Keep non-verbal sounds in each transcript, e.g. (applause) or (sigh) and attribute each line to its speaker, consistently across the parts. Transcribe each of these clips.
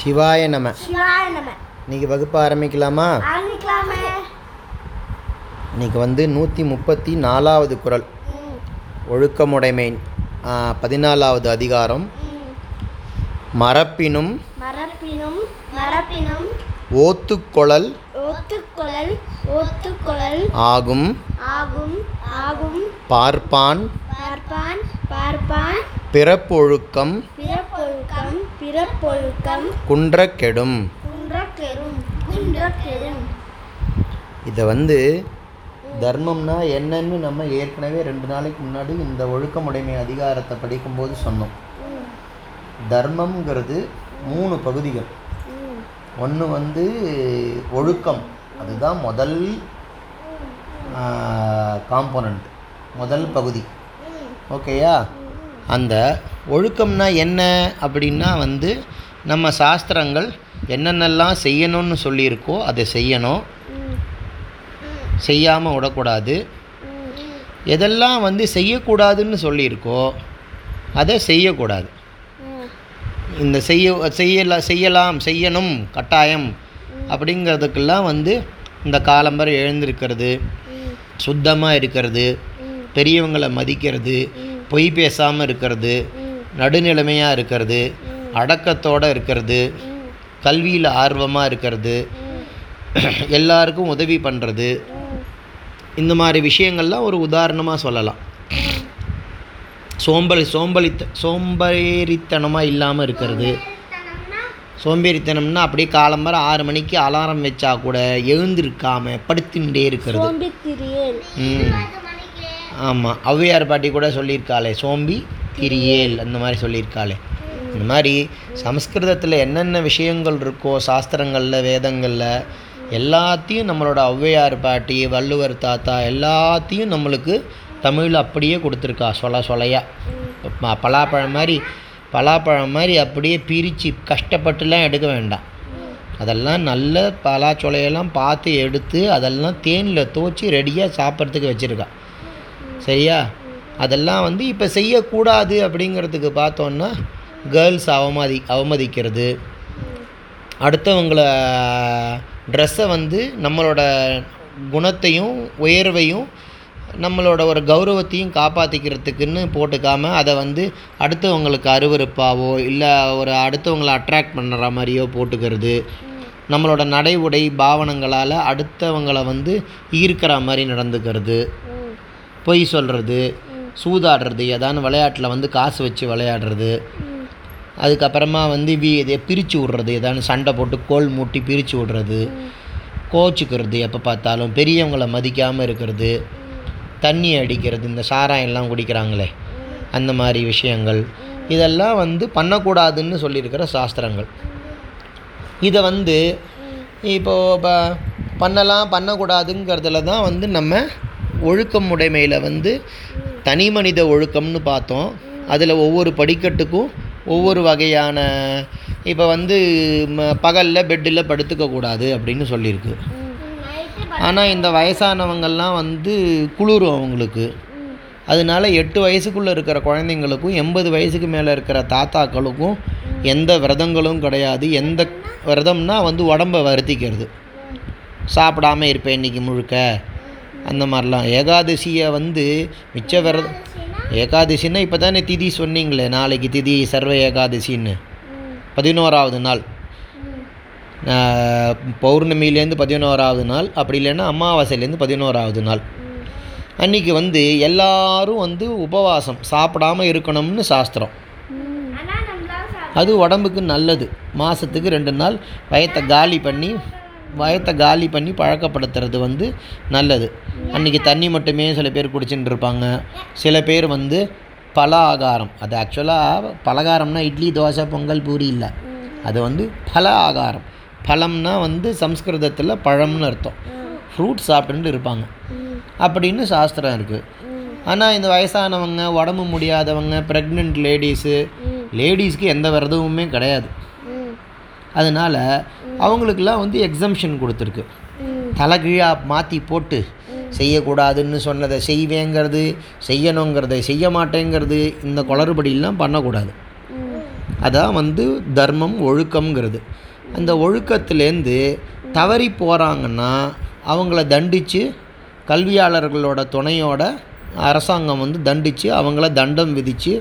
Speaker 1: சிவாய நம. இன்னைக்கு வகுப்பு ஆரம்பிக்கலாமா? இன்னைக்கு வந்து நூற்றி முப்பத்தி நாலாவது
Speaker 2: ம்,
Speaker 1: ஒழுக்கமுடைமை பதினாலாவது அதிகாரம். மரப்பினும்
Speaker 2: மரப்பினும் மரப்பினும்
Speaker 1: ஓத்துக்கொழல்
Speaker 2: ஒத்துக்கொள்ளல் ஒத்துக்கொள்ளல்
Speaker 1: ஆகும்.
Speaker 2: ஆகும் ஆகும்.
Speaker 1: பார்ப்பான்
Speaker 2: பார்ப்பான் பார்ப்பான்.
Speaker 1: பிறப்பொழுக்கம்
Speaker 2: பிறப்பொழுக்கம் பிறப்பொழுக்கம்
Speaker 1: குன்றக்கெடும்.
Speaker 2: குன்றக்கெடும் குன்றக்கெடும்
Speaker 1: இதை வந்து தர்மம்னா என்னன்னு நம்ம ஏற்கனவே ரெண்டு நாளைக்கு முன்னாடி இந்த ஒழுக்கமுடைமை அதிகாரத்தை படிக்கும்போது சொன்னோம். தர்மம்ங்கிறது மூணு பகுதிகள். ஒன்று வந்து ஒழுக்கம். அதுதான் முதல் காம்போனண்ட் முதல் பகுதி. ஓகேயா? அந்த ஒழுக்கம்னா என்ன அப்படின்னா வந்து நம்ம சாஸ்திரங்கள் என்னென்னலாம் செய்யணும்னு சொல்லியிருக்கோ அதை செய்யணும். செய்யாமல் விடக்கூடாது. எதெல்லாம் வந்து செய்யக்கூடாதுன்னு சொல்லியிருக்கோ அதை செய்யக்கூடாது. இந்த செய்ய செய்யலாம் செய்யலாம் செய்யணும் கட்டாயம் அப்படிங்கிறதுக்கெல்லாம் வந்து இந்த காலம்பரை எழுந்திருக்கிறது சுத்தமாக இருக்கிறது பெரியவங்களை மதிக்கிறது பொய் பேசாமல் இருக்கிறது நடுநிலைமையாக இருக்கிறது அடக்கத்தோடு இருக்கிறது கல்வியில் ஆர்வமாக இருக்கிறது எல்லாருக்கும் உதவி பண்ணுறது. இந்த மாதிரி விஷயங்கள்லாம் ஒரு உதாரணமாக சொல்லலாம். சோம்பல் சோம்பலித்த சோம்பேறித்தனமாக இல்லாமல் இருக்கிறது. சோம்பேறித்தனம்னா அப்படியே காலம்பர ஆறு மணிக்கு அலாரம் வச்சா கூட எழுந்திருக்காம படுத்துட்டே இருக்கிறது. ம். ஆமாம் ஔவையார் பாட்டி கூட சொல்லியிருக்காளே சோம்பி திரியேல் அந்த மாதிரி சொல்லியிருக்காளே. இந்த மாதிரி சமஸ்கிருதத்தில் என்னென்ன விஷயங்கள் இருக்கோ சாஸ்திரங்களில் வேதங்களில் எல்லாத்தையும் நம்மளோட ஔவையார் பாட்டி வள்ளுவர் தாத்தா எல்லாத்தையும் நம்மளுக்கு தமிழில் அப்படியே கொடுத்துருக்கா சொல சொலையாக பலாப்பழம் மாதிரி பலாப்பழம் மாதிரி அப்படியே பிரித்து கஷ்டப்பட்டுலாம் எடுக்க வேண்டாம். அதெல்லாம் நல்ல பலாச்சொலையெல்லாம் பார்த்து எடுத்து அதெல்லாம் தேனில் துவச்சி ரெடியாக சாப்பிட்றதுக்கு வச்சுருக்கா. சரியா? அதெல்லாம் வந்து இப்போ செய்யக்கூடாது அப்படிங்கிறதுக்கு பார்த்தோன்னா கேர்ள்ஸ் அவமதி அவமதிக்கிறது. அடுத்தவங்கள ட்ரெஸ்ஸை வந்து நம்மளோட குணத்தையும் உயர்வையும் நம்மளோட ஒரு கௌரவத்தையும் காப்பாற்றிக்கிறதுக்குன்னு போட்டுக்காம அதை வந்து அடுத்தவங்களுக்கு அருவறுப்பாவோ இல்லை ஒரு அடுத்தவங்களை அட்ராக்ட் பண்ணுற மாதிரியோ போட்டுக்கிறது. நம்மளோட நடை உடை பாவனங்களால் அடுத்தவங்களை வந்து ஈர்க்கிற மாதிரி நடந்துக்கிறது. பொய் சொல்கிறது சூதாடுறது ஏதான விளையாட்டில் வந்து காசு வச்சு விளையாடுறது. அதுக்கப்புறமா வந்து வி இதை பிரித்து விட்றது ஏதான சண்டை போட்டு கோல் மூட்டி பிரித்து விட்றது கோச்சிக்கிறது எப்போ பார்த்தாலும் பெரியவங்களை மதிக்காமல் இருக்கிறது தண்ணி அடிக்கிறது இந்த சாராயம்லாம் குடிக்கிறாங்களே அந்த மாதிரி விஷயங்கள். இதெல்லாம் வந்து பண்ணக்கூடாதுன்னு சொல்லியிருக்கிற சாஸ்திரங்கள். இதை வந்து இப்போது இப்போ பண்ணலாம் பண்ணக்கூடாதுங்கிறதுல தான் வந்து நம்ம ஒழுக்கம் உடைமையில் வந்து தனி மனித ஒழுக்கம்னு பார்த்தோம். அதில் ஒவ்வொரு படிக்கட்டுக்கும் ஒவ்வொரு வகையான இப்போ வந்து பகலில் பெட்டில் படுத்துக்கக்கூடாது அப்படின்னு சொல்லியிருக்கு. ஆனால் இந்த வயசானவங்கள்லாம் வந்து குளிரும் அவங்களுக்கு. அதனால எட்டு வயசுக்குள்ளே இருக்கிற குழந்தைங்களுக்கும் எண்பது வயசுக்கு மேலே இருக்கிற தாத்தாக்களுக்கும் எந்த விரதங்களும் கிடையாது. எந்த விரதம்னா வந்து உடம்பை வருத்திக்கிறது. சாப்பிடாம இருப்பேன் இன்னைக்கு முழுக்க. அந்த மாதிரிலாம். ஏகாதசியை வந்து மிச்ச விரதம் ஏகாதசின்னா இப்போ தானே திதி சொன்னீங்களே நாளைக்கு திதி சர்வ ஏகாதசின்னு. பதினோராவது நாள். ஆஹ், பௌர்ணமியிலேருந்து பதினோராவது நாள் அப்படி இல்லைன்னா அமாவாசையிலேருந்து பதினோராவது நாள். அன்றைக்கி வந்து எல்லாரும் வந்து உபவாசம் சாப்பிடாம இருக்கணும்னு சாஸ்திரம். அது உடம்புக்கு நல்லது. மாதத்துக்கு ரெண்டு நாள் வயத்தை காலி பண்ணி வயத்தை காலி பண்ணி பழக்கப்படுத்துறது வந்து நல்லது. அன்றைக்கி தண்ணி மட்டுமே சில பேர் குடிச்சுட்டு இருப்பாங்க. சில பேர் வந்து பல ஆகாரம் அது ஆக்சுவலாக பலகாரம்னா இட்லி தோசை பொங்கல் பூரி இல்லை. அது வந்து பல ஆகாரம் பழம்னா வந்து சம்ஸ்கிருதத்தில் பழம்னு அர்த்தம். ஃப்ரூட் சாப்பிட்டுட்டு இருப்பாங்க. அப்படின்னு சாஸ்திரம் இருக்குது ஆனால் இந்த வயசானவங்க உடம்பு முடியாதவங்க ப்ரெக்னென்ட் லேடிஸு லேடிஸ்க்கு எந்த விரதமுமே கிடையாது. அதனால் அவங்களுக்கெல்லாம் வந்து எக்ஸம்ஷன் கொடுத்துருக்கு. தலைகீழாக மாற்றி போட்டு செய்யக்கூடாதுன்னு சொன்னதை செய்வேங்கிறது செய்யணுங்கிறதை செய்ய மாட்டேங்கிறது இந்த குளறுபடியெல்லாம் பண்ணக்கூடாது. அதான் வந்து தர்மம் ஒழுக்கம்ங்கிறது. அந்த ஒழுக்கத்துலேருந்து தவறி போகிறாங்கன்னா அவங்கள தண்டித்து கல்வியாளர்களோட துணையோட அரசாங்கம் வந்து தண்டித்து அவங்கள தண்டம் விதித்து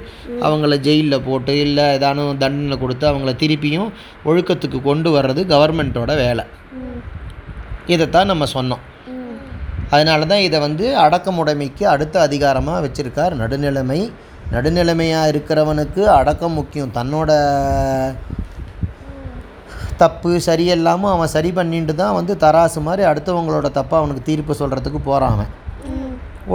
Speaker 1: அவங்கள ஜெயிலில் போட்டு இல்லை ஏதானும் தண்டனை கொடுத்து அவங்கள திருப்பியும் ஒழுக்கத்துக்கு கொண்டு வர்றது கவர்மெண்ட்டோட வேலை. இதைத்தான் நம்ம சொன்னோம். அதனால தான் இதை வந்து அடக்கமுடைமைக்கு அடுத்த அதிகாரமாக வச்சுருக்கார் நடுநிலைமை. நடுநிலைமையாக இருக்கிறவனுக்கு அடக்கம் முக்கியம். தன்னோட தப்பு சரியெல்லாமல் அவன் சரி பண்ணிட்டு தான் வந்து தராசு மாதிரி அடுத்தவங்களோட தப்பை அவனுக்கு தீர்ப்பு சொல்கிறதுக்கு போகிறான் அவன்.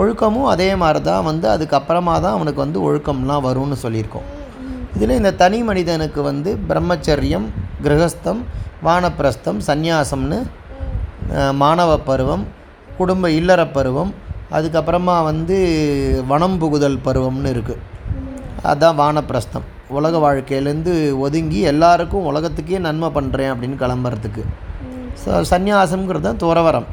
Speaker 1: ஒழுக்கமும் அதே மாதிரி தான் வந்து அதுக்கப்புறமா தான் அவனுக்கு வந்து ஒழுக்கம்லாம் வரும்னு சொல்லியிருக்கோம். இதில் இந்த தனி மனிதனுக்கு வந்து பிரம்மச்சரியம் கிரகஸ்தம் வானப்பிரஸ்தம் சந்நியாசம்னு மாணவ பருவம் குடும்ப இல்லற பருவம் அதுக்கப்புறமா வந்து வனம் புகுதல் பருவம்னு இருக்குது அதுதான் வானப்பிரஸ்தம். உலக வாழ்க்கையிலேருந்து ஒதுங்கி எல்லாருக்கும் உலகத்துக்கே நன்மை பண்ணுறேன் அப்படின்னு கிளம்புறதுக்கு. ஸோ சந்நியாசம்ங்கிறது தான் துறவரம்.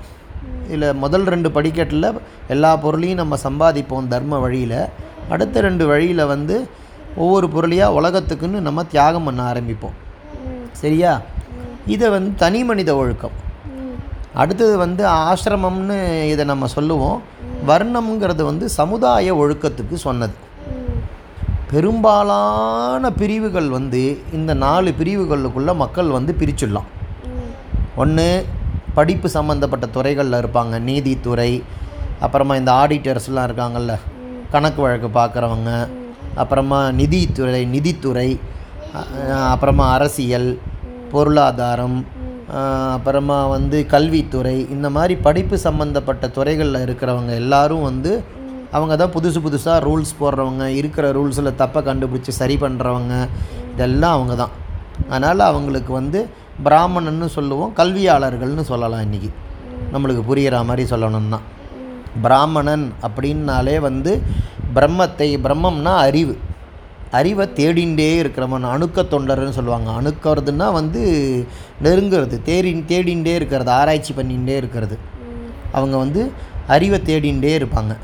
Speaker 1: இல்லை முதல் ரெண்டு படிக்கட்டில் எல்லா பொருளையும் நம்ம சம்பாதிப்போம் தர்ம வழியில். அடுத்த ரெண்டு வழியில் வந்து ஒவ்வொரு பொருளையாக உலகத்துக்குன்னு நம்ம தியாகம் பண்ண ஆரம்பிப்போம். சரியா? இதை வந்து தனி மனித ஒழுக்கம். அடுத்தது வந்து ஆசிரமம்னு இதை நம்ம சொல்லுவோம். வர்ணம்ங்கிறது வந்து சமுதாய ஒழுக்கத்துக்கு சொன்னது. பெரும்பாலான பிரிவுகள் வந்து இந்த நாலு பிரிவுகளுக்குள்ளே மக்கள் வந்து பிரிச்சுடலாம். ஒன்று படிப்பு சம்மந்தப்பட்ட துறைகளில் இருப்பாங்க. நீதித்துறை அப்புறமா இந்த ஆடிட்டர்ஸ்லாம் இருக்காங்கல்ல. கணக்கு வழக்கு பார்க்குறவங்க அப்புறமா நிதித்துறை நிதித்துறை அப்புறமா அரசியல் பொருளாதாரம் அப்புறமா வந்து கல்வித்துறை இந்த மாதிரி படிப்பு சம்மந்தப்பட்ட துறைகளில் இருக்கிறவங்க எல்லாரும் வந்து அவங்க தான் புதுசு புதுசாக ரூல்ஸ் போடுறவங்க இருக்கிற ரூல்ஸில் தப்பை கண்டுபிடிச்சி சரி பண்ணுறவங்க இதெல்லாம் அவங்க தான். அதனால் அவங்களுக்கு வந்து பிராமணன்னு சொல்லுவோம் கல்வியாளர்கள்னு சொல்லலாம் இன்றைக்கி நம்மளுக்கு புரிகிற மாதிரி சொல்லணும்னா. பிராமணன் அப்படின்னாலே வந்து பிரம்மத்தை பிரம்மம்னா அறிவு. அறிவை தேடிண்டே இருக்கிறவன் அணுக்க தொண்டர்னு சொல்லுவாங்க. அணுக்கிறதுனா வந்து நெருங்கிறது தேடி தேடிண்டே இருக்கிறது ஆராய்ச்சி பண்ணிகிட்டே இருக்கிறது. அவங்க வந்து அறிவை தேடிண்டே இருப்பாங்க.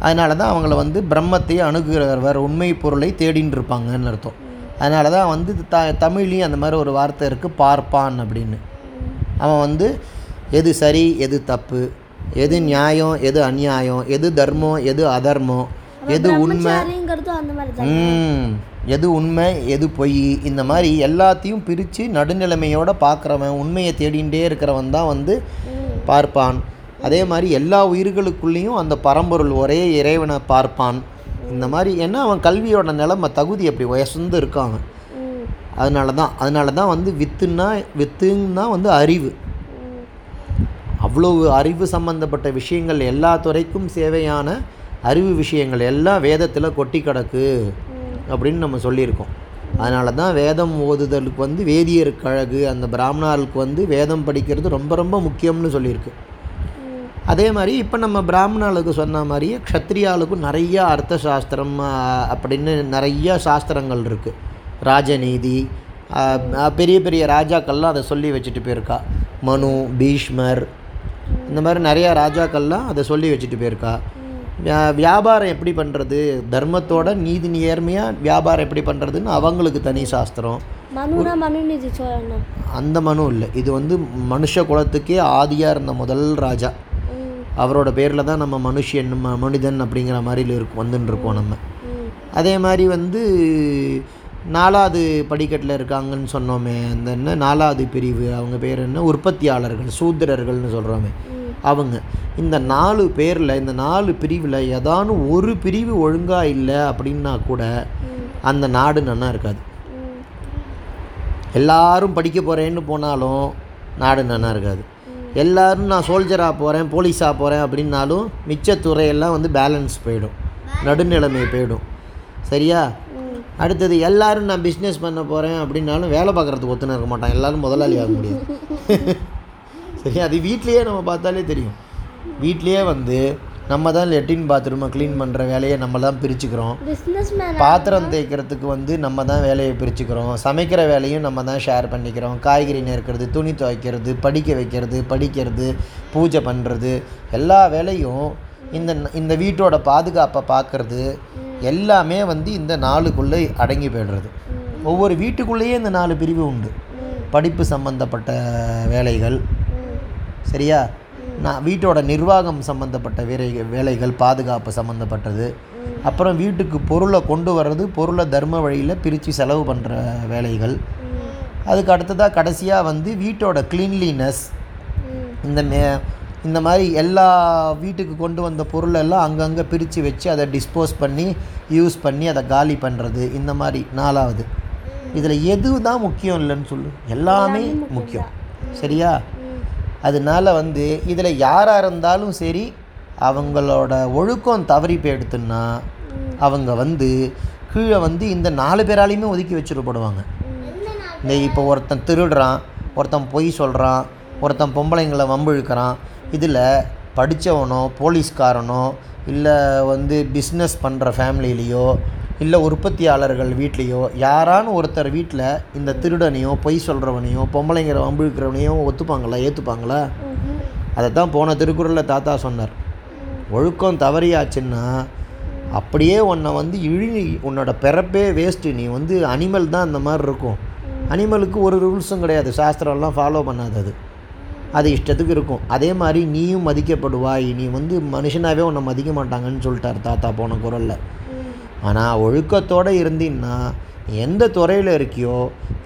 Speaker 1: அதனால தான் அவங்கள வந்து பிரம்மத்தை அணுகுகிறவர் உண்மை பொருளை தேடின்னு இருப்பாங்கன்னு அர்த்தம். அதனால தான் வந்து த தமிழ்லேயும் அந்த மாதிரி ஒரு வார்த்தை இருக்குது பார்ப்பான் அப்படின்னு. அவன் வந்து எது சரி எது தப்பு எது நியாயம் எது அநியாயம் எது தர்மம் எது அதர்மம் எது உண்மை எது உண்மை எது பொய் இந்த மாதிரி எல்லாத்தையும் பிரித்து நடுநிலைமையோட பார்க்குறவன் உண்மையை தேடிகிட்டே இருக்கிறவன் தான் வந்து பார்ப்பான். அதே மாதிரி எல்லா உயிர்களுக்குள்ளேயும் அந்த பரம்பொருள் ஒரே இறைவனை பார்ப்பான். இந்த மாதிரி ஏன்னா அவன் கல்வியோட நிலைமை தகுதி அப்படி உயர்ந்து இருக்கான் அவன். அதனால தான் அதனால தான் வந்து வித்துன்னா வித்துன்னா வந்து அறிவு.
Speaker 2: ம்.
Speaker 1: அவ்வளவு அறிவு சம்பந்தப்பட்ட விஷயங்கள் எல்லா துறைக்கும் சேவையான அறிவு விஷயங்கள் எல்லாம் வேதத்தில் கொட்டி கிடக்கு அப்படின்னு நம்ம சொல்லியிருக்கோம். அதனால தான் வேதம் ஓதுதலுக்கு வந்து வேதியருக்கு அழகு அந்த பிராமணர்களுக்கு வந்து வேதம் படிக்கிறது ரொம்ப ரொம்ப முக்கியம்னு சொல்லியிருக்கு. அதே மாதிரி இப்போ நம்ம பிராமணர்களுக்கு சொன்ன மாதிரியே க்ஷத்ரியாளுக்கும் நிறைய அர்த்த சாஸ்திரம் அப்படின்னு நிறைய சாஸ்திரங்கள் இருக்குது ராஜநீதி பெரிய பெரிய ராஜாக்கள்லாம் அதை சொல்லி வச்சுட்டு போயிருக்கா. மனு பீஷ்மர் இந்த மாதிரி நிறையா ராஜாக்கள்லாம் அதை சொல்லி வச்சுட்டு போயிருக்கா. வியா வியாபாரம் எப்படி பண்ணுறது தர்மத்தோட நீதி நேர்மையாக வியாபாரம் எப்படி பண்ணுறதுன்னு அவங்களுக்கு தனி சாஸ்திரம். அந்த மனு இல்லை. இது வந்து மனுஷ குலத்துக்கே ஆதியாக இருந்த முதல் ராஜா. அவரோட பேரில் தான் நம்ம மனுஷன் மனிதன் அப்படிங்கிற மாதிரி இருக்கும் வந்துட்டுருக்கோம் நம்ம. அதே மாதிரி வந்து நாலாவது படிக்கட்டில் இருக்காங்கன்னு சொன்னோமே அந்த என்ன நாலாவது பிரிவு அவங்க பேர் என்ன உற்பத்தியாளர்கள் சூத்திரர்கள்னு சொல்கிறோமே அவங்க. இந்த நாலு பேரில் இந்த நாலு பிரிவில் ஏதானும் ஒரு பிரிவு ஒழுங்காக இல்லை அப்படின்னா கூட அந்த நாடு நல்லா இருக்காது. எல்லாரும் படிக்க போகிறேன்னு போனாலும் நாடு நல்லா இருக்காது. எல்லாரும் நான் சோல்ஜராக போகிறேன் போலீஸாக போகிறேன் அப்படின்னாலும் மிச்ச துறையெல்லாம் வந்து பேலன்ஸ் போயிடும். நடுநிலைமை போயிடும். சரியா? அடுத்தது எல்லாரும் நான் பிஸ்னஸ் பண்ண போகிறேன் அப்படின்னாலும் வேலை பார்க்குறதுக்கு ஒத்துன்னு இருக்க மாட்டான். எல்லாரும் முதலாளி ஆக முடியாது. (laughs) சரி அது வீட்லேயே நம்ம பார்த்தாலே தெரியும். வீட்லேயே வந்து நம்ம தான் லெட்டின் பாத்ரூமை க்ளீன் பண்ணுற வேலையை நம்ம தான் பிரிச்சுக்கிறோம். பாத்திரம் தேய்க்கிறதுக்கு வந்து நம்ம தான் வேலையை பிரிச்சுக்கிறோம். சமைக்கிற வேலையும் நம்ம தான் ஷேர் பண்ணிக்கிறோம். காய்கறி நறுக்கிறது துணி துவைக்கிறது படிக்க வைக்கிறது படிக்கிறது பூஜை பண்ணுறது எல்லா வேலையும் இந்த இந்த வீட்டோட பாதுகாப்பை பார்க்கறது எல்லாமே வந்து இந்த நாளுக்குள்ளே அடங்கி போய்டுறது. ஒவ்வொரு வீட்டுக்குள்ளேயே இந்த நாலு பிரிவு உண்டு. படிப்பு சம்பந்தப்பட்ட வேலைகள். சரியா? நான் வீட்டோட நிர்வாகம் சம்மந்தப்பட்ட வேலை வேலைகள் பாதுகாப்பு சம்மந்தப்பட்டது அப்புறம் வீட்டுக்கு பொருளை கொண்டு வர்றது பொருளை தர்ம வழியில் பிரித்து செலவு பண்ணுற வேலைகள். அதுக்கு அடுத்ததாக கடைசியாக வந்து வீட்டோட க்ளீன்லினஸ் இந்த மே இந்த மாதிரி எல்லா வீட்டுக்கு கொண்டு வந்த பொருள் எல்லாம் அங்கங்கே பிரித்து வச்சு அதை டிஸ்போஸ் பண்ணி யூஸ் பண்ணி அதை காலி பண்ணுறது இந்த மாதிரி நாலாவது. இதில் எது தான் முக்கியம் இல்லைன்னு சொல்லு. எல்லாமே முக்கியம். சரியா? அதனால வந்து இதில் யாராக இருந்தாலும் சரி அவங்களோட ஒழுக்கம் தவறி போயிடுத்துன்னா அவங்க வந்து கீழே வந்து இந்த நாலு பேராலையுமே ஒதுக்கி வச்சுருப்படுவாங்க இந்த இப்போ ஒருத்தன் திருடுறான் ஒருத்தன் பொய் சொல்கிறான் ஒருத்தன் பொம்பளைங்களை வம்பிழுக்கிறான் இதில் படித்தவனோ போலீஸ்காரனோ இல்லை வந்து பிஸ்னஸ் பண்ணுற ஃபேமிலிலேயோ இல்லை உற்பத்தியாளர்கள் வீட்லேயோ யாரான்னு ஒருத்தர் வீட்டில் இந்த திருடனையோ பொய் சொல்கிறவனையோ பொம்பளைங்கிற வம்பு இழுக்கிறவனையோ ஒத்துப்பாங்களா ஏற்றுப்பாங்களா. அதை தான் போன திருக்குறளில் தாத்தா சொன்னார். ஒழுக்கம் தவறியாச்சுன்னா அப்படியே உன்னை வந்து இழி உன்னோட பிறப்பே வேஸ்ட்டு நீ வந்து அனிமல் தான் அந்த மாதிரி இருக்கும். அனிமலுக்கு ஒரு ரூல்ஸும் கிடையாது. சாஸ்திரம்லாம் ஃபாலோ பண்ணாது அது. அது இஷ்டத்துக்கு இருக்கும். அதே மாதிரி நீயும் மதிக்கப்படுவாய். நீ வந்து மனுஷனாகவே உன்னை மதிக்க மாட்டாங்கன்னு சொல்லிட்டார் தாத்தா போன குரலில். ஆனால் ஒழுக்கத்தோடு இருந்தீங்கன்னா எந்த துறையில் இருக்கியோ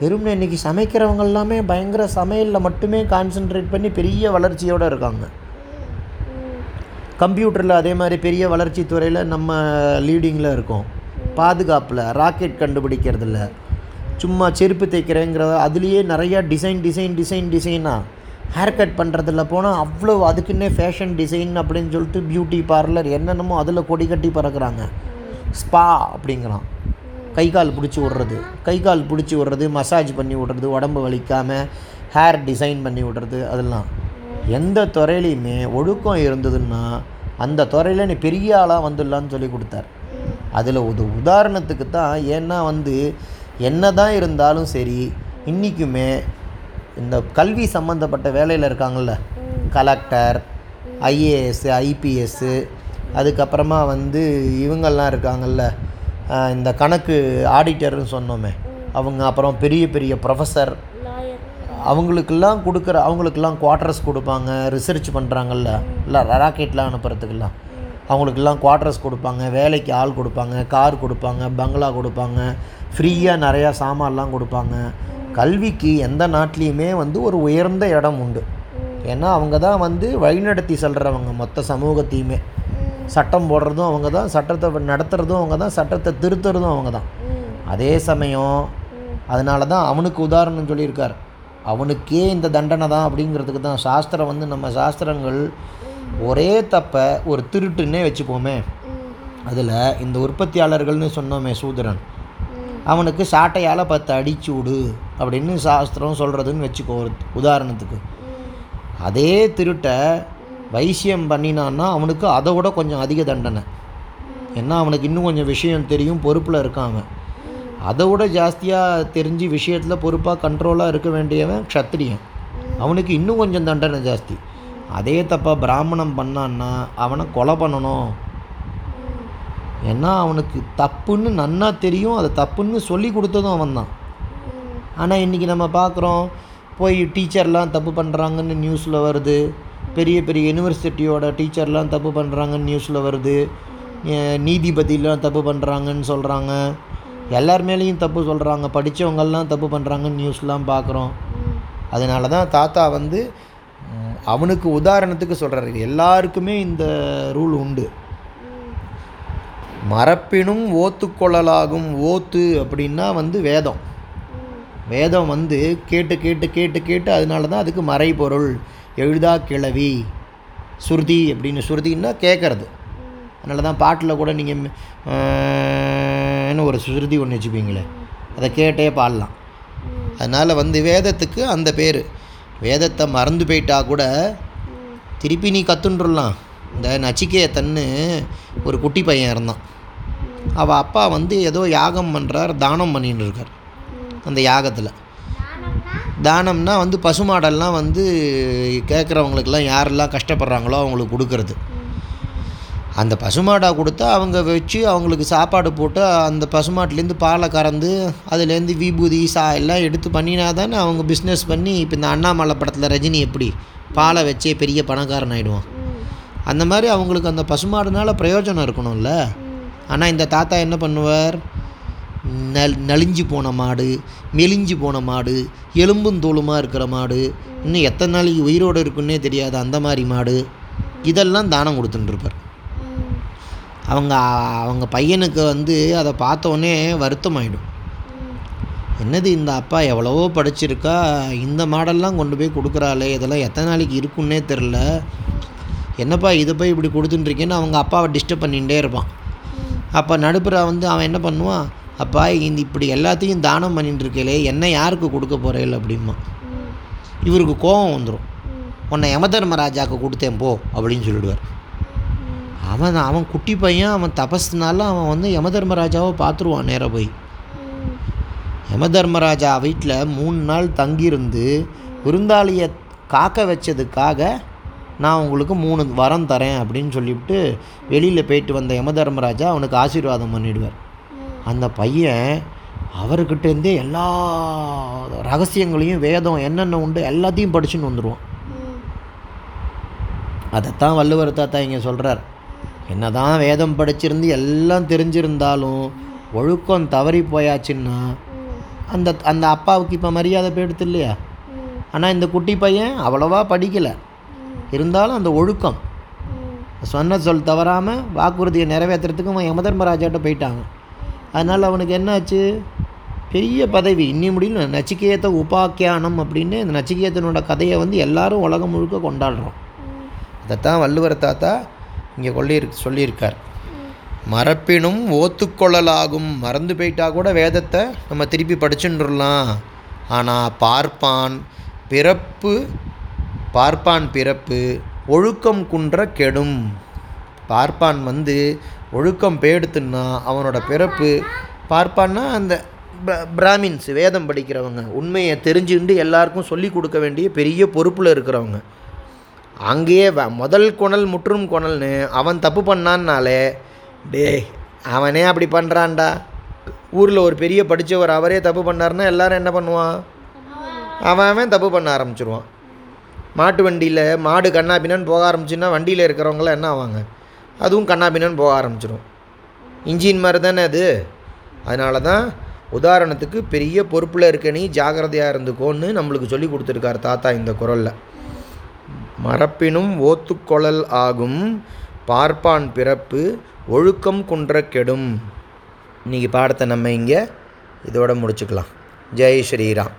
Speaker 1: வெறும் இன்னைக்கு சமைக்கிறவங்க எல்லாமே பயங்கர சமையலில் மட்டுமே கான்சென்ட்ரேட் பண்ணி பெரிய வளர்ச்சியோடு இருக்காங்க. கம்ப்யூட்டரில் அதே மாதிரி பெரிய வளர்ச்சி துறையில் நம்ம லீடிங்கில் இருக்கோம். பாதுகாப்பில் ராக்கெட் கண்டுபிடிக்கிறதில்ல சும்மா செருப்பு தைக்கிறேங்கிறத அதுலேயே நிறையா டிசைன் டிசைன் டிசைன் டிசைனாக ஹேர் கட் பண்ணுறதுல போனால் அவ்வளோ அதுக்குன்னே ஃபேஷன் டிசைன் அப்படின்னு சொல்லிட்டு பியூட்டி பார்லர் என்னென்னமோ அதில் கொடி கட்டி பறக்கிறாங்க. ஸ்பா அப்படிங்கலாம் கை கால் பிடிச்சி விட்றது. கை கால் பிடிச்சி விட்றது மசாஜ் பண்ணி விட்றது உடம்பு வலிக்காமல் ஹேர் டிசைன் பண்ணி விட்றது அதெல்லாம். எந்த துறையிலையுமே ஒழுக்கம் இருந்ததுன்னா அந்த துறையில் நீ பெரிய ஆளாக வந்துடலான்னு சொல்லி கொடுத்தார். அதில் ஒரு உதாரணத்துக்கு தான் ஏன்னா வந்து என்ன தான் இருந்தாலும் சரி இன்றைக்குமே இந்த கல்வி சம்மந்தப்பட்ட வேலையில் இருக்காங்கள்ல கலெக்டர் ஐஏஎஸ்ஸு ஐபிஎஸ்ஸு அதுக்கப்புறமா வந்து இவங்கெல்லாம் இருக்காங்கல்ல இந்த கணக்கு ஆடிட்டர்னு சொன்னோமே அவங்க அப்புறம் பெரிய பெரிய ப்ரொஃபஸர் அவங்களுக்கெல்லாம் கொடுக்குற அவங்களுக்கெல்லாம் குவார்ட்டர்ஸ் கொடுப்பாங்க ரிசர்ச் பண்ணுறாங்கல்ல இல்லை ராக்கெட்லாம் அனுப்புறதுக்கெல்லாம். அவங்களுக்கெல்லாம் குவார்ட்டர்ஸ் கொடுப்பாங்க வேலைக்கு ஆள் கொடுப்பாங்க கார் கொடுப்பாங்க பங்களா கொடுப்பாங்க ஃப்ரீயாக நிறையா சாமான்லாம் கொடுப்பாங்க. கல்விக்கு எந்த நாட்டிலையுமே வந்து ஒரு உயர்ந்த இடம் உண்டு. ஏன்னா அவங்க தான் வந்து வழிநடத்தி செல்கிறவங்க மொத்த சமூகத்தையுமே. சட்டம் போடுறதும் அவங்க தான் சட்டத்தை நடத்துகிறதும் அவங்க தான் சட்டத்தை திருத்துறதும் அவங்க தான். அதே சமயம் அதனால தான் அவனுக்கு உதாரணம் சொல்லியிருக்கார். அவனுக்கே இந்த தண்டனை தான் அப்படிங்கிறதுக்கு தான் சாஸ்திரம் வந்து நம்ம சாஸ்திரங்கள் ஒரே தப்பை ஒரு திருட்டுன்னே வச்சுப்போமே. அதில் இந்த உற்பத்தியாளர்கள்னு சொன்னோமே சூத்திரன்
Speaker 2: ம்.
Speaker 1: அவனுக்கு சாட்டையால் பத்து அடிச்சு விடு அப்படின்னு சாஸ்திரம் சொல்கிறதுன்னு வச்சுக்கோ உதாரணத்துக்கு. அதே திருட்டை வைசியம் பண்ணினான்னா அவனுக்கு அதை விட கொஞ்சம் அதிக தண்டனை. ஏன்னா அவனுக்கு இன்னும் கொஞ்சம் விஷயம் தெரியும் பொறுப்பில் இருக்கான் அவன். அதை விட ஜாஸ்தியாக தெரிஞ்சு விஷயத்தில் பொறுப்பாக கண்ட்ரோலாக இருக்க வேண்டியவன் க்ஷத்திரியன். அவனுக்கு இன்னும் கொஞ்சம் தண்டனை ஜாஸ்தி. அதே தப்பா பிராமணம் பண்ணான்னா அவனை கொலை பண்ணணும். ஏன்னா அவனுக்கு தப்புன்னு நன்னா தெரியும் அதை தப்புன்னு சொல்லி கொடுத்ததும் அவன்தான். ஆனால் இன்றைக்கி நம்ம பார்க்குறோம் போய் டீச்சர்லாம் தப்பு பண்ணுறாங்கன்னு நியூஸில் வருது. பெரிய பெரிய யூனிவர்சிட்டியோட டீச்சர்லாம் தப்பு பண்ணுறாங்கன்னு நியூஸில் வருது. அஹ் நீதிபதிலாம் தப்பு பண்ணுறாங்கன்னு சொல்கிறாங்க எல்லார் மேலேயும் தப்பு சொல்கிறாங்க படித்தவங்கெல்லாம் தப்பு பண்ணுறாங்கன்னு நியூஸ்லாம் பார்க்குறோம் அதனால தான் தாத்தா வந்து அவனுக்கு உதாரணத்துக்கு சொல்கிறாரு எல்லாருக்குமே இந்த ரூல் உண்டு. மரப்பினும் ஓத்துக்கொள்ளலாகும் ஓத்து அப்படின்னா வந்து வேதம். வேதம் வந்து கேட்டு கேட்டு கேட்டு கேட்டு அதனால தான் அதுக்கு மறைபொருள். எழுதா கிளவி சுருதி அப்படின்னு சுருதின்னா கேட்குறது அதனால தான் பாட்டில் கூட நீங்கள் ஒரு சுருதி ஒன்று வச்சுப்பீங்களே. அதை கேட்டே பாடலாம். அதனால் வந்து வேதத்துக்கு அந்த பேர். வேதத்தை மறந்து போயிட்டா கூட திருப்பி நீ கற்றுன்றலாம் இந்த நச்சிகேத்தன்னு ஒரு குட்டி பையன் இருந்தான் அவள் அப்பா வந்து ஏதோ யாகம் பண்ணுறார் தானம் பண்ணின்னு இருக்கார். அந்த யாகத்தில். தானம்னா வந்து பசுமாடெல்லாம் வந்து கேட்குறவங்களுக்கெல்லாம் யாரெல்லாம் கஷ்டப்படுறாங்களோ அவங்களுக்கு கொடுக்கறது. அந்த பசுமாடாக கொடுத்தா அவங்க வச்சு அவங்களுக்கு சாப்பாடு போட்டு அந்த பசுமாட்டிலேருந்து பாலை கறந்து அதுலேருந்து விபூதி சா எல்லாம் எடுத்து பண்ணினா தானே அவங்க பிஸ்னஸ் பண்ணி இப்போ இந்த அண்ணாமலை படத்தில் ரஜினி எப்படி பாலை வச்சே பெரிய பணக்காரன் ஆகிடுவான் அந்த மாதிரி அவங்களுக்கு அந்த பசுமாடுனால பிரயோஜனம் இருக்கணும்ல. ஆனால் இந்த தாத்தா என்ன பண்ணுவார்? நல் நலிஞ்சு போன மாடு மெலிஞ்சு போன மாடு எலும்பும் தோலுமாக இருக்கிற மாடு இன்னும் எத்தனை நாளைக்கு உயிரோடு இருக்குன்னே தெரியாது அந்த மாதிரி மாடு இதெல்லாம் தானம் கொடுத்துட்டுருப்பார் அவங்க அவங்க பையனுக்கு வந்து அதை பார்த்தோன்னே வருத்தமாயிடும். என்னது இந்த அப்பா எவ்வளவோ படிச்சிருக்கா இந்த மாடெல்லாம் கொண்டு போய் கொடுக்குறாளே இதெல்லாம் எத்தனை நாளைக்கு இருக்குன்னே தெரில. என்னப்பா இதை போய் இப்படி கொடுத்துட்டுருக்கேன்னு அவங்க அப்பாவை டிஸ்டர்ப் பண்ணிகிட்டே இருப்பான். அப்போ நடுப்புற வந்து அவன் என்ன பண்ணுவான் அப்பா இந்த இப்படி எல்லாத்தையும் தானம் பண்ணிட்டு இருக்கலே என்ன யாருக்கு கொடுக்க போகிறேன் அப்படிமா இவருக்கு கோபம் வந்துடும் உன்னை யமதர்மராஜாக்கு கொடுத்தேன் போ அப்படின்னு சொல்லிடுவார். அவன் அவன் குட்டி பையன் அவன் தபஸ்னால அவன் வந்து யமதர்மராஜாவை பார்த்துருவான் நேராக போய். யமதர்மராஜா வீட்டில் மூணு நாள் தங்கியிருந்து விருந்தாளியை காக்க வச்சதுக்காக நான் உங்களுக்கு மூணு வரம் தரேன் அப்படின்னு சொல்லிவிட்டு வெளியில் போயிட்டு வந்த யமதர்மராஜா அவனுக்கு ஆசீர்வாதம் பண்ணிடுவார். அந்த பையன் அவர்கிட்டேருந்தே எல்லா ரகசியங்களையும் வேதம் என்னென்ன உண்டு எல்லாத்தையும் படிச்சுன்னு வந்துடுவான் அதைத்தான் வள்ளுவர் தாத்தா இங்கே சொல்கிறார் என்னதான் வேதம் படிச்சிருந்து எல்லாம் தெரிஞ்சிருந்தாலும் ஒழுக்கம் தவறி போயாச்சுன்னா அந்த அந்த அப்பாவுக்கு இப்போ மரியாதை போயிடுது இல்லையா? ஆனால் இந்த குட்டி பையன் அவ்வளவா படிக்கலை. இருந்தாலும் அந்த ஒழுக்கம். சொன்ன சொல் தவறாமல் வாக்குறுதியை நிறைவேற்றுறதுக்கு அவன் யமதர்மராஜாட்ட போயிட்டாங்க. அதனால் அவனுக்கு என்னாச்சு? பெரிய பதவி. இன்னி முடியல. நச்சிகேத உபாக்கியானம் அப்படின்னு இந்த நச்சிகேதனோட கதையை வந்து எல்லாரும் உலகம் முழுக்க கொண்டாடுறோம். அதைத்தான் வள்ளுவர் தாத்தா இங்கே கொள்ளியிரு சொல்லியிருக்கார். மறப்பினும் ஓத்துக்கொள்ளலாகும். மறந்து போயிட்டா கூட வேதத்தை நம்ம திருப்பி படிச்சுட்டுலாம் ஆனால் பார்ப்பான் பிறப்பு பார்ப்பான் பிறப்பு ஒழுக்கம் குன்ற கெடும். பார்ப்பான் வந்து ஒழுக்கம் பேடுத்துன்னா அவனோட பிறப்பு பார்ப்பான்னா அந்த பிராமின்ஸ் வேதம் படிக்கிறவங்க உண்மையை தெரிஞ்சுண்டு எல்லாருக்கும் சொல்லி கொடுக்க வேண்டிய பெரிய பொறுப்பில் இருக்கிறவங்க. அங்கேயே வ- முதல் கொணல் முற்றும் கொணல்னு அவன் தப்பு பண்ணான்னாலே டே அவனே அப்படி பண்ணுறான்டா ஊரில் ஒரு பெரிய படித்தவர் அவரே தப்பு பண்ணார்னா எல்லாரும் என்ன பண்ணுவான்? அவன் அவன் தப்பு பண்ண ஆரம்பிச்சிருவான். மாட்டு வண்டியில் மாடு கண்ணாபின்னான்னு போக ஆரம்பிச்சுன்னா வண்டியில் இருக்கிறவங்களாம் என்ன ஆவாங்க? அதுவும் கண்ணாபின்னு போக ஆரம்பிச்சிடும் இன்ஜின் மாதிரி தானே அது. அதனால தான் உதாரணத்துக்கு பெரிய பொறுப்பில் இருக்க நீ ஜாக்கிரதையாக இருந்துக்கோன்னு நம்மளுக்கு சொல்லி கொடுத்துருக்கார் தாத்தா இந்த குரலில். மரப்பினும் ஓத்துக்கொழல் ஆகும் பார்ப்பான் பிறப்பு ஒழுக்கம் குன்ற கெடும். இன்றைக்கி பாடத்தை நம்ம இங்கே இதோட முடிச்சுக்கலாம். ஜெய் ஸ்ரீராம்.